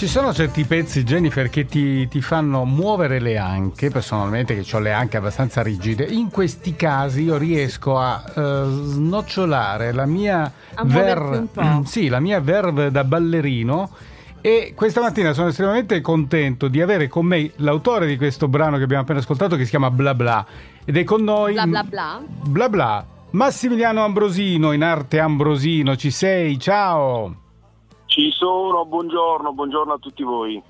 Ci sono certi pezzi, Jennifer, che ti, ti, fanno muovere le anche, personalmente che ho le anche abbastanza rigide. In questi casi io riesco a uh, snocciolare la mia, ver- sì, la mia verve da ballerino e questa mattina sono estremamente contento di avere con me l'autore di questo brano che abbiamo appena ascoltato che si chiama Bla Bla ed è con noi Bla Bla Bla. Bla Bla Massimiliano Ambrosino in arte Ambrosino ci sei ciao ci sono, buongiorno, buongiorno a tutti voi.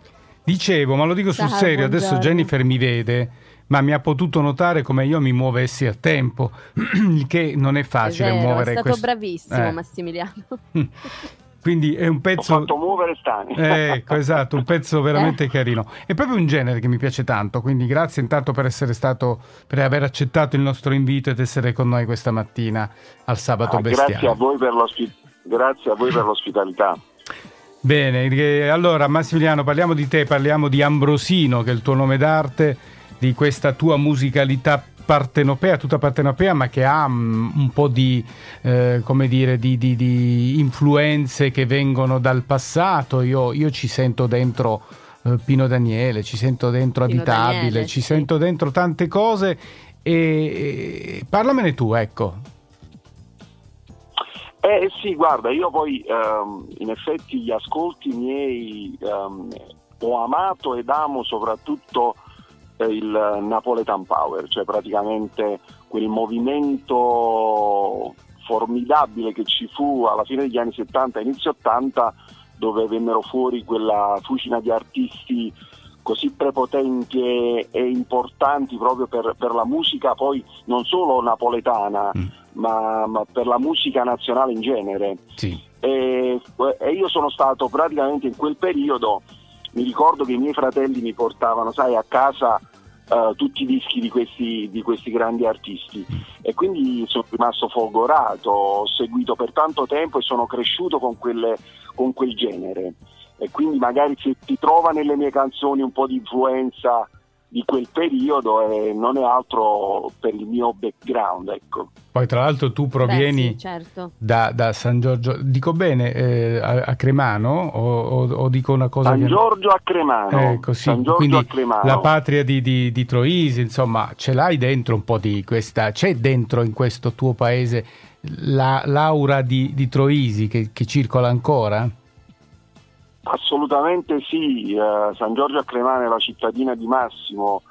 Dicevo, ma lo dico sul serio, buongiorno. adesso Jennifer mi vede, ma mi ha potuto notare come io mi muovessi a tempo, il che non è facile è vero, muovere È stato questo... bravissimo eh. Massimiliano. Quindi è un pezzo. Ho fatto muovere Stani. Ecco, esatto, un pezzo veramente eh. carino. È proprio un genere che mi piace tanto. Quindi grazie intanto per essere stato, per aver accettato il nostro invito ed essere con noi questa mattina al sabato ah, bestiale. Grazie a voi per, l'ospi- grazie a voi per l'ospitalità. Bene, allora Massimiliano parliamo di te, parliamo di Ambrosino che è il tuo nome d'arte, di questa tua musicalità partenopea, tutta partenopea, ma che ha um, un po' di, eh, come dire, di, di, di, influenze che vengono dal passato. Io, io ci sento dentro eh, Pino Daniele, ci sento dentro Pino Abitabile, Daniele, ci sì. sento dentro tante cose e, e parlamene tu, ecco. Eh sì, guarda, io poi um, in effetti gli ascolti miei um, ho amato ed amo soprattutto eh, il Napoletan Power, cioè praticamente quel movimento formidabile che ci fu alla fine degli anni 70 inizio 80 dove vennero fuori quella fucina di artisti così prepotenti e, e importanti proprio per, per, la musica poi non solo napoletana mm ma, ma per la musica nazionale in genere. Sì. E, e, io sono stato praticamente in quel periodo, mi ricordo che i miei fratelli mi portavano, sai, a casa uh, tutti i dischi di questi, di questi grandi artisti e quindi sono rimasto folgorato, ho seguito per tanto tempo e sono cresciuto con, quelle, con quel genere. E quindi magari se ti trova nelle mie canzoni un po' di influenza di quel periodo e non è altro per il mio background. Ecco. Poi tra l'altro tu provieni Beh, sì, certo. da, da, San Giorgio, dico bene, eh, a, a, Cremano o, o, o, dico una cosa... San che... Giorgio a Cremano. Ecco, sì. San Giorgio Quindi a Cremano. la patria di, di, di, Troisi, insomma, ce l'hai dentro un po' di questa... C'è dentro in questo tuo paese la, l'aura di, di Troisi che, che circola ancora? Assolutamente sì, eh, San Giorgio a Cremane è la cittadina di Massimo,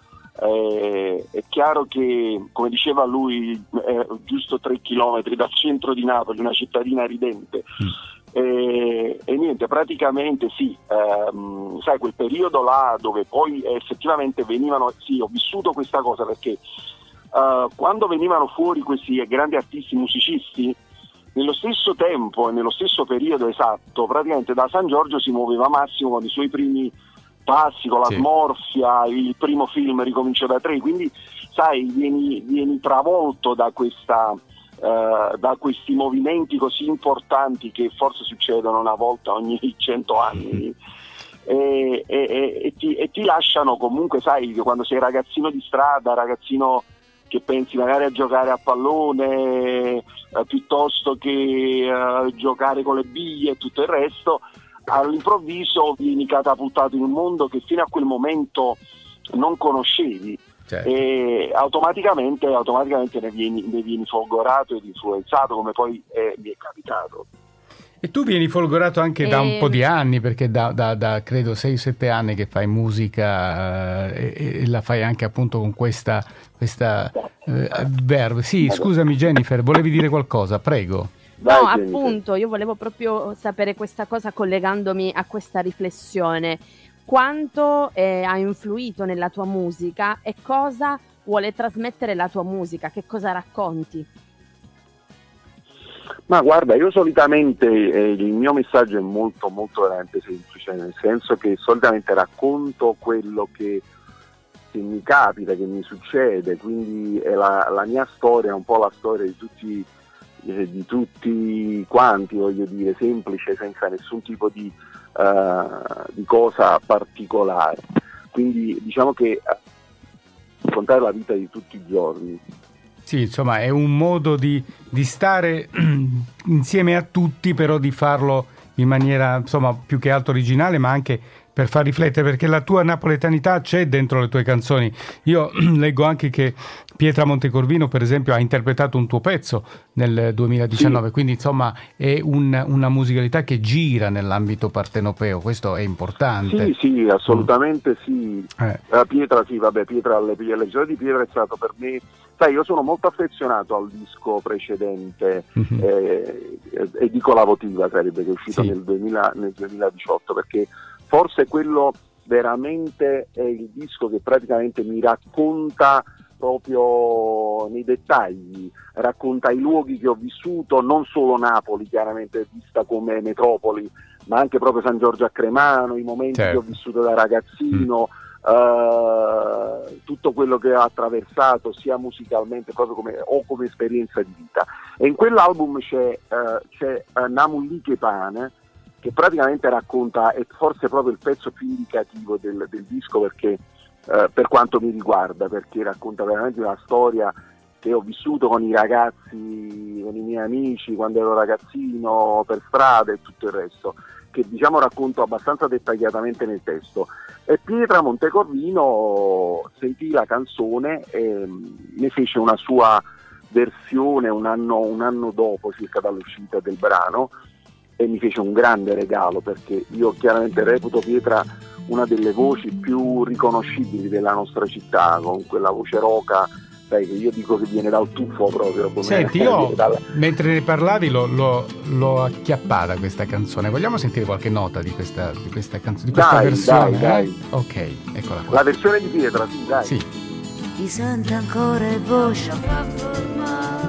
eh, è chiaro che, come diceva lui, è giusto tre chilometri dal centro di Napoli, una cittadina ridente. Mm. E, e, niente, praticamente sì, ehm, sai quel periodo là dove poi effettivamente venivano, sì, ho vissuto questa cosa perché eh, quando venivano fuori questi grandi artisti musicisti, nello stesso tempo e nello stesso periodo esatto, praticamente da San Giorgio si muoveva Massimo con i suoi primi passi, con la sì. smorfia, il primo film ricomincia da tre, quindi sai, vieni, vieni travolto da, questa, uh, da questi movimenti così importanti che forse succedono una volta ogni cento anni. E, e, e, ti, e ti lasciano comunque, sai, quando sei ragazzino di strada, ragazzino che pensi magari a giocare a pallone eh, piuttosto che eh, giocare con le biglie e tutto il resto, all'improvviso vieni catapultato in un mondo che fino a quel momento non conoscevi. Certo. E automaticamente, automaticamente ne, vieni, ne, vieni, folgorato ed influenzato come poi è, mi è capitato. E tu vieni folgorato anche e... da un po' di ehm. anni, perché da, da, da credo 6-7 anni che fai musica eh, e, e, la fai anche appunto con questa, questa eh, verve. Sì, scusami Jennifer, volevi dire qualcosa? Prego. No, appunto, io volevo proprio sapere questa cosa collegandomi a questa riflessione. Quanto eh, ha influito nella tua musica e cosa vuole trasmettere la tua musica? Che cosa racconti? Ma guarda, io solitamente eh, il mio messaggio è molto molto veramente semplice, nel senso che solitamente racconto quello che, che mi capita, che mi succede, quindi è la, la, mia storia, un po' la storia di tutti, eh, di tutti quanti, voglio dire, semplice, senza nessun tipo di, uh, di cosa particolare. Quindi diciamo che raccontare la vita di tutti i giorni. Sì, insomma, è un modo di, di stare insieme a tutti, però di farlo in maniera insomma più che altro originale, ma anche per far riflettere, perché la tua napoletanità c'è dentro le tue canzoni. Io leggo anche che Pietra Montecorvino, per esempio, ha interpretato un tuo pezzo nel 2019, sì. quindi insomma è un, una musicalità che gira nell'ambito partenopeo, questo è importante. Sì, sì, assolutamente mm. sì. Eh. La Pietra, sì, vabbè, Pietra, le, le di Pietra è stato per me Sai, io sono molto affezionato al disco precedente, mm-hmm. eh, e dico la votiva sarebbe che è uscito sì. nel, 2000, nel 2018, perché forse quello veramente è il disco che praticamente mi racconta proprio nei dettagli, racconta i luoghi che ho vissuto, non solo Napoli chiaramente vista come metropoli, ma anche proprio San Giorgio a Cremano, i momenti certo. che ho vissuto da ragazzino. Mm Uh, tutto quello che ho attraversato sia musicalmente proprio come, o come esperienza di vita e in quell'album c'è, uh, c'è uh, Namulliche Pane che praticamente racconta è forse proprio il pezzo più indicativo del, del disco perché per quanto mi riguarda perché racconta veramente una storia che ho vissuto con i ragazzi con i miei amici quando ero ragazzino per strada e tutto il resto che diciamo racconto abbastanza dettagliatamente nel testo. E Pietra Montecorvino sentì la canzone e ne fece una sua versione un anno, un anno dopo circa dall'uscita del brano e mi fece un grande regalo perché io chiaramente reputo Pietra una delle voci più riconoscibili della nostra città con quella voce roca sai che io dico che viene dal tuffo proprio. Come Senti, io dalla... mentre ne parlavi l'ho, l'ho, l'ho, acchiappata questa canzone. Vogliamo sentire qualche nota di questa, di questa canzone, di questa dai, versione? Dai, dai. Ok, eccola qua. La versione di Pietra, sì, dai. Sì. Ti sente ancora il voce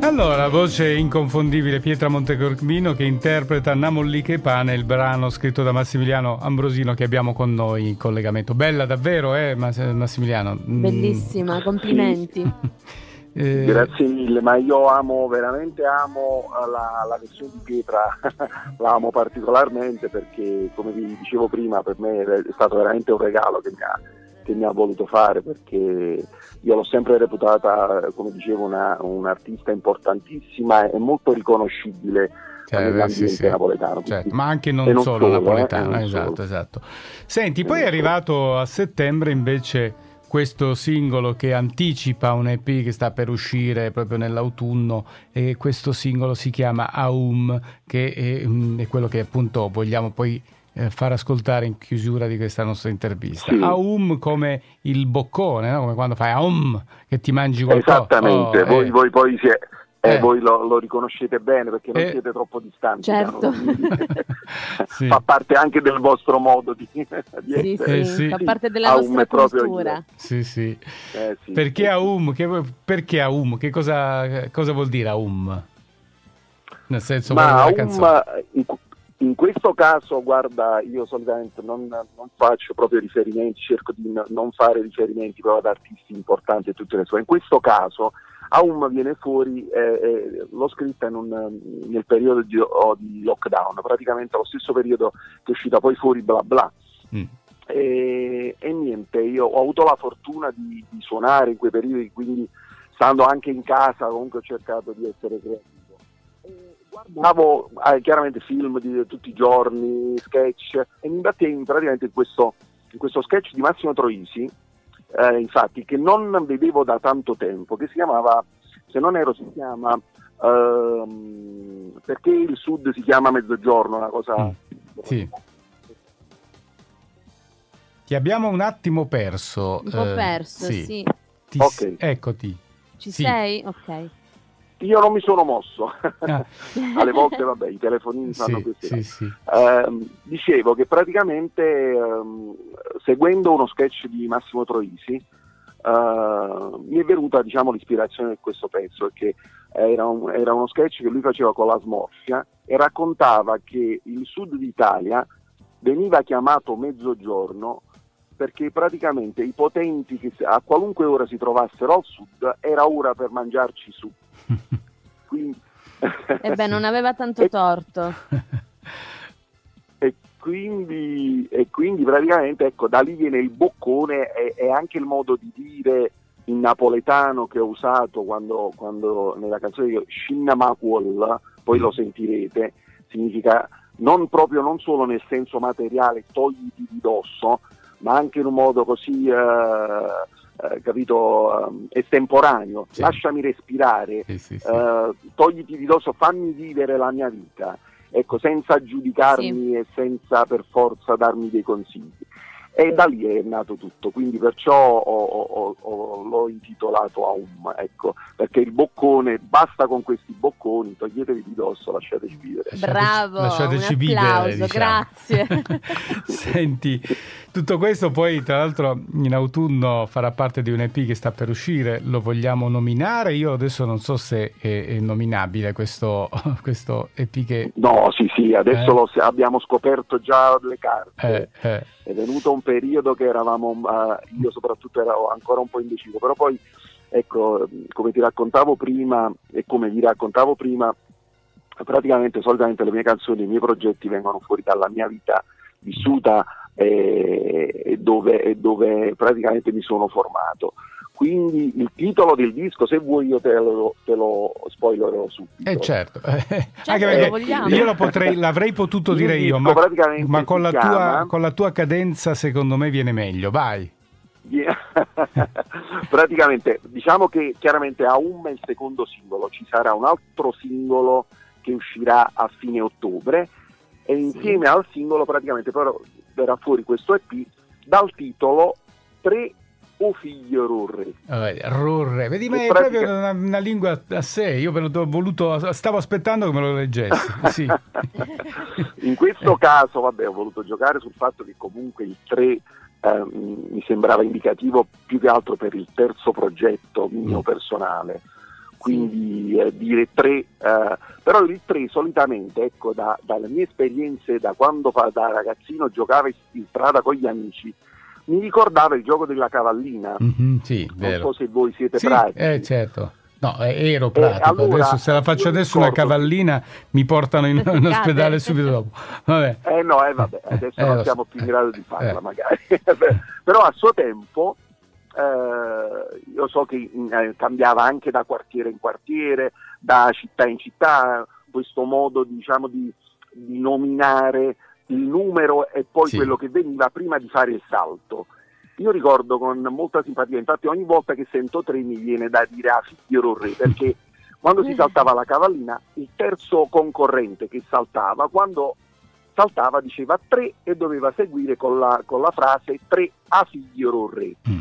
allora, voce inconfondibile Pietra Montecorvino che interpreta Namolliche Pane, il brano scritto da Massimiliano Ambrosino che abbiamo con noi in collegamento. Bella davvero, eh, Massimiliano? Mm. Bellissima, complimenti. eh... Grazie mille, ma io amo, veramente amo la, la versione di Pietra, la amo particolarmente perché, come vi dicevo prima, per me è stato veramente un regalo che mi ha che mi ha voluto fare perché io l'ho sempre reputata, come dicevo, una, un'artista importantissima e molto riconoscibile cioè, sì, sì. napoletano. Certo, ma anche non, non solo, solo, napoletano, eh, esatto, solo. esatto. Senti, poi è arrivato a settembre invece questo singolo che anticipa un EP che sta per uscire proprio nell'autunno e questo singolo si chiama Aum che è, mm, è quello che appunto vogliamo poi eh, far ascoltare in chiusura di questa nostra intervista. Sì. Aum come il boccone, no? come quando fai aum che ti mangi qualcosa. Esattamente, oh, voi, eh. voi, poi siete... Eh, eh. Voi lo, lo, riconoscete bene perché non eh. siete troppo distanti. Certo. sì. Fa parte anche del vostro modo di, di sì, essere. Sì, fa parte della Aum nostra cultura. Sì, sì. perché Aum? Che, perché Aum? Che cosa, cosa, vuol dire Aum? Nel senso, Ma Aum, in, questo caso, guarda, io solitamente non, non, faccio proprio riferimenti, cerco di non fare riferimenti proprio ad artisti importanti e tutte le sue. In questo caso, Aum viene fuori, eh, eh, l'ho scritta un, nel periodo di, oh, di, lockdown, praticamente allo stesso periodo che è uscita poi fuori Bla Bla. Mm. E, e, niente, io ho avuto la fortuna di, di suonare in quei periodi, quindi stando anche in casa comunque ho cercato di essere creativo guardavo eh, chiaramente film di tutti i giorni, sketch, e mi imbattei praticamente in questo, in questo sketch di Massimo Troisi, eh, infatti, che non vedevo da tanto tempo, che si chiamava, se non ero, si chiama ehm, Perché il Sud si chiama Mezzogiorno, una cosa... Mm, sì. Ti abbiamo un attimo perso. Un po' eh, perso, sì. sì. Ti, okay. Eccoti. Ci sì. sei? Ok. Io non mi sono mosso, ah. alle volte vabbè i telefonini fanno sì, queste sì, sì. Eh, dicevo che praticamente ehm, seguendo uno sketch di Massimo Troisi eh, mi è venuta diciamo, l'ispirazione di questo pezzo perché era, un, era uno sketch che lui faceva con la smorfia e raccontava che il sud d'Italia veniva chiamato mezzogiorno perché praticamente i potenti che a qualunque ora si trovassero al sud era ora per mangiarci su. Quindi... E beh, non aveva tanto torto. E quindi, e quindi praticamente ecco, da lì viene il boccone e, e, anche il modo di dire in napoletano che ho usato quando, quando nella canzone di Shinnamakuol, poi lo sentirete, significa non proprio non solo nel senso materiale, togliti di dosso, ma anche in un modo così eh, eh, capito, eh, estemporaneo, Sì. lasciami respirare, Sì, sì, sì. eh, togliti di dosso, fammi vivere la mia vita, ecco, senza giudicarmi e senza per forza darmi dei consigli. E da lì è nato tutto, quindi perciò ho- ho- ho- l'ho intitolato Aum, ecco, perché il boccone, basta con questi bocconi, toglietevi di dosso, lasciateci vivere. Lasciateci- Bravo, lasciateci un vivere, applauso, diciamo. grazie. Senti, tutto questo poi tra l'altro in autunno farà parte di un EP che sta per uscire, lo vogliamo nominare? Io adesso non so se è, è nominabile questo, questo EP che... No, sì, sì, adesso Eh. lo abbiamo scoperto già le carte. eh, eh, è venuto un periodo che eravamo, eh, io soprattutto ero ancora un po' indeciso, però poi ecco, come ti raccontavo prima e come vi raccontavo prima, praticamente solitamente le mie canzoni, i miei progetti vengono fuori dalla mia vita vissuta eh, dove, dove praticamente mi sono formato. Quindi il titolo del disco, se vuoi io te lo, te lo spoilerò subito. eh, certo, eh, anche perché io lo potrei, l'avrei potuto dire io, ma, ma con, la tua, con la tua cadenza secondo me viene meglio, vai. praticamente diciamo che chiaramente a un il secondo singolo ci sarà un altro singolo che uscirà a fine ottobre e insieme al singolo praticamente però verrà fuori questo EP dal titolo Tre o figlio Rorre Vabbè, vedi, ma è pratica- proprio una, una lingua a sé. Io ve l'ho voluto, stavo aspettando che me lo leggessi. Sì. in questo caso vabbè ho voluto giocare sul fatto che comunque il 3 ehm, mi sembrava indicativo più che altro per il terzo progetto mio Mm. personale quindi eh, dire 3 però il 3 solitamente ecco da- dalle mie esperienze da quando fa- da ragazzino giocavo in- strada con gli amici mi ricordava il gioco della cavallina Mhm, sì, non vero. so se voi siete Sì, pratici eh, certo. No, eh, ero pratico. allora, adesso se la faccio io adesso una ricordo- cavallina mi portano in, in ospedale subito dopo. Vabbè. Eh no, eh, vabbè, adesso Eh, non siamo più in grado di farla Eh. magari. Però a suo tempo eh, io so che eh, cambiava anche da quartiere in quartiere, da città in città, questo modo diciamo di, di nominare il numero e poi Sì. quello che veniva prima di fare il salto. Io ricordo con molta simpatia, infatti ogni volta che sento tre mi viene da dire a figlio Rorre, perché quando si saltava la cavallina, il terzo concorrente che saltava, quando saltava diceva tre e doveva seguire con la, con la frase tre a figlio Rorre. Mm.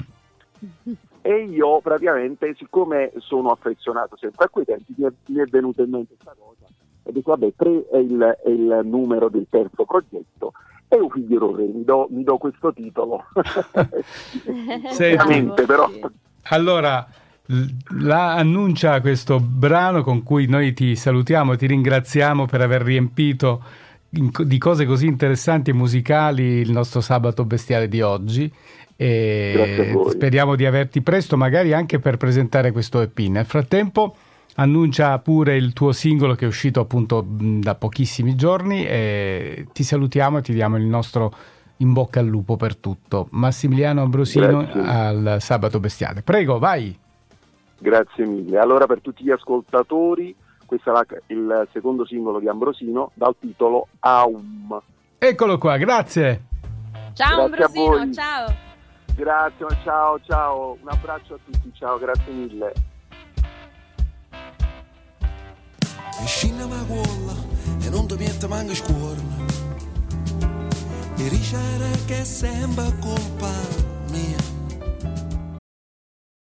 E io praticamente, siccome sono affezionato sempre a quei tempi, mi è, mi è venuta in mente questa cosa e dico vabbè, tre è il, è il numero del terzo progetto e un figlio mi do, mi do questo titolo. Senti. Veramente, però. Allora, la annuncia questo brano con cui noi ti salutiamo e ti ringraziamo per aver riempito di cose così interessanti e musicali il nostro sabato bestiale di oggi. E speriamo di averti presto, magari anche per presentare questo EP. Nel frattempo, annuncia pure il tuo singolo che è uscito appunto da pochissimi giorni. E ti salutiamo e ti diamo il nostro in bocca al lupo per tutto. Massimiliano Ambrosino Grazie. al sabato bestiale. Prego, vai. Grazie mille. Allora per tutti gli ascoltatori, questo è la- il secondo singolo di Ambrosino dal titolo Aum. Eccolo qua, grazie. Ciao Grazie Ambrosino, ciao. Grazie, ciao, ciao, un abbraccio a tutti, ciao, grazie mille. Vicino a quella e non ti mette manco scuola. Mi dice che è sempre colpa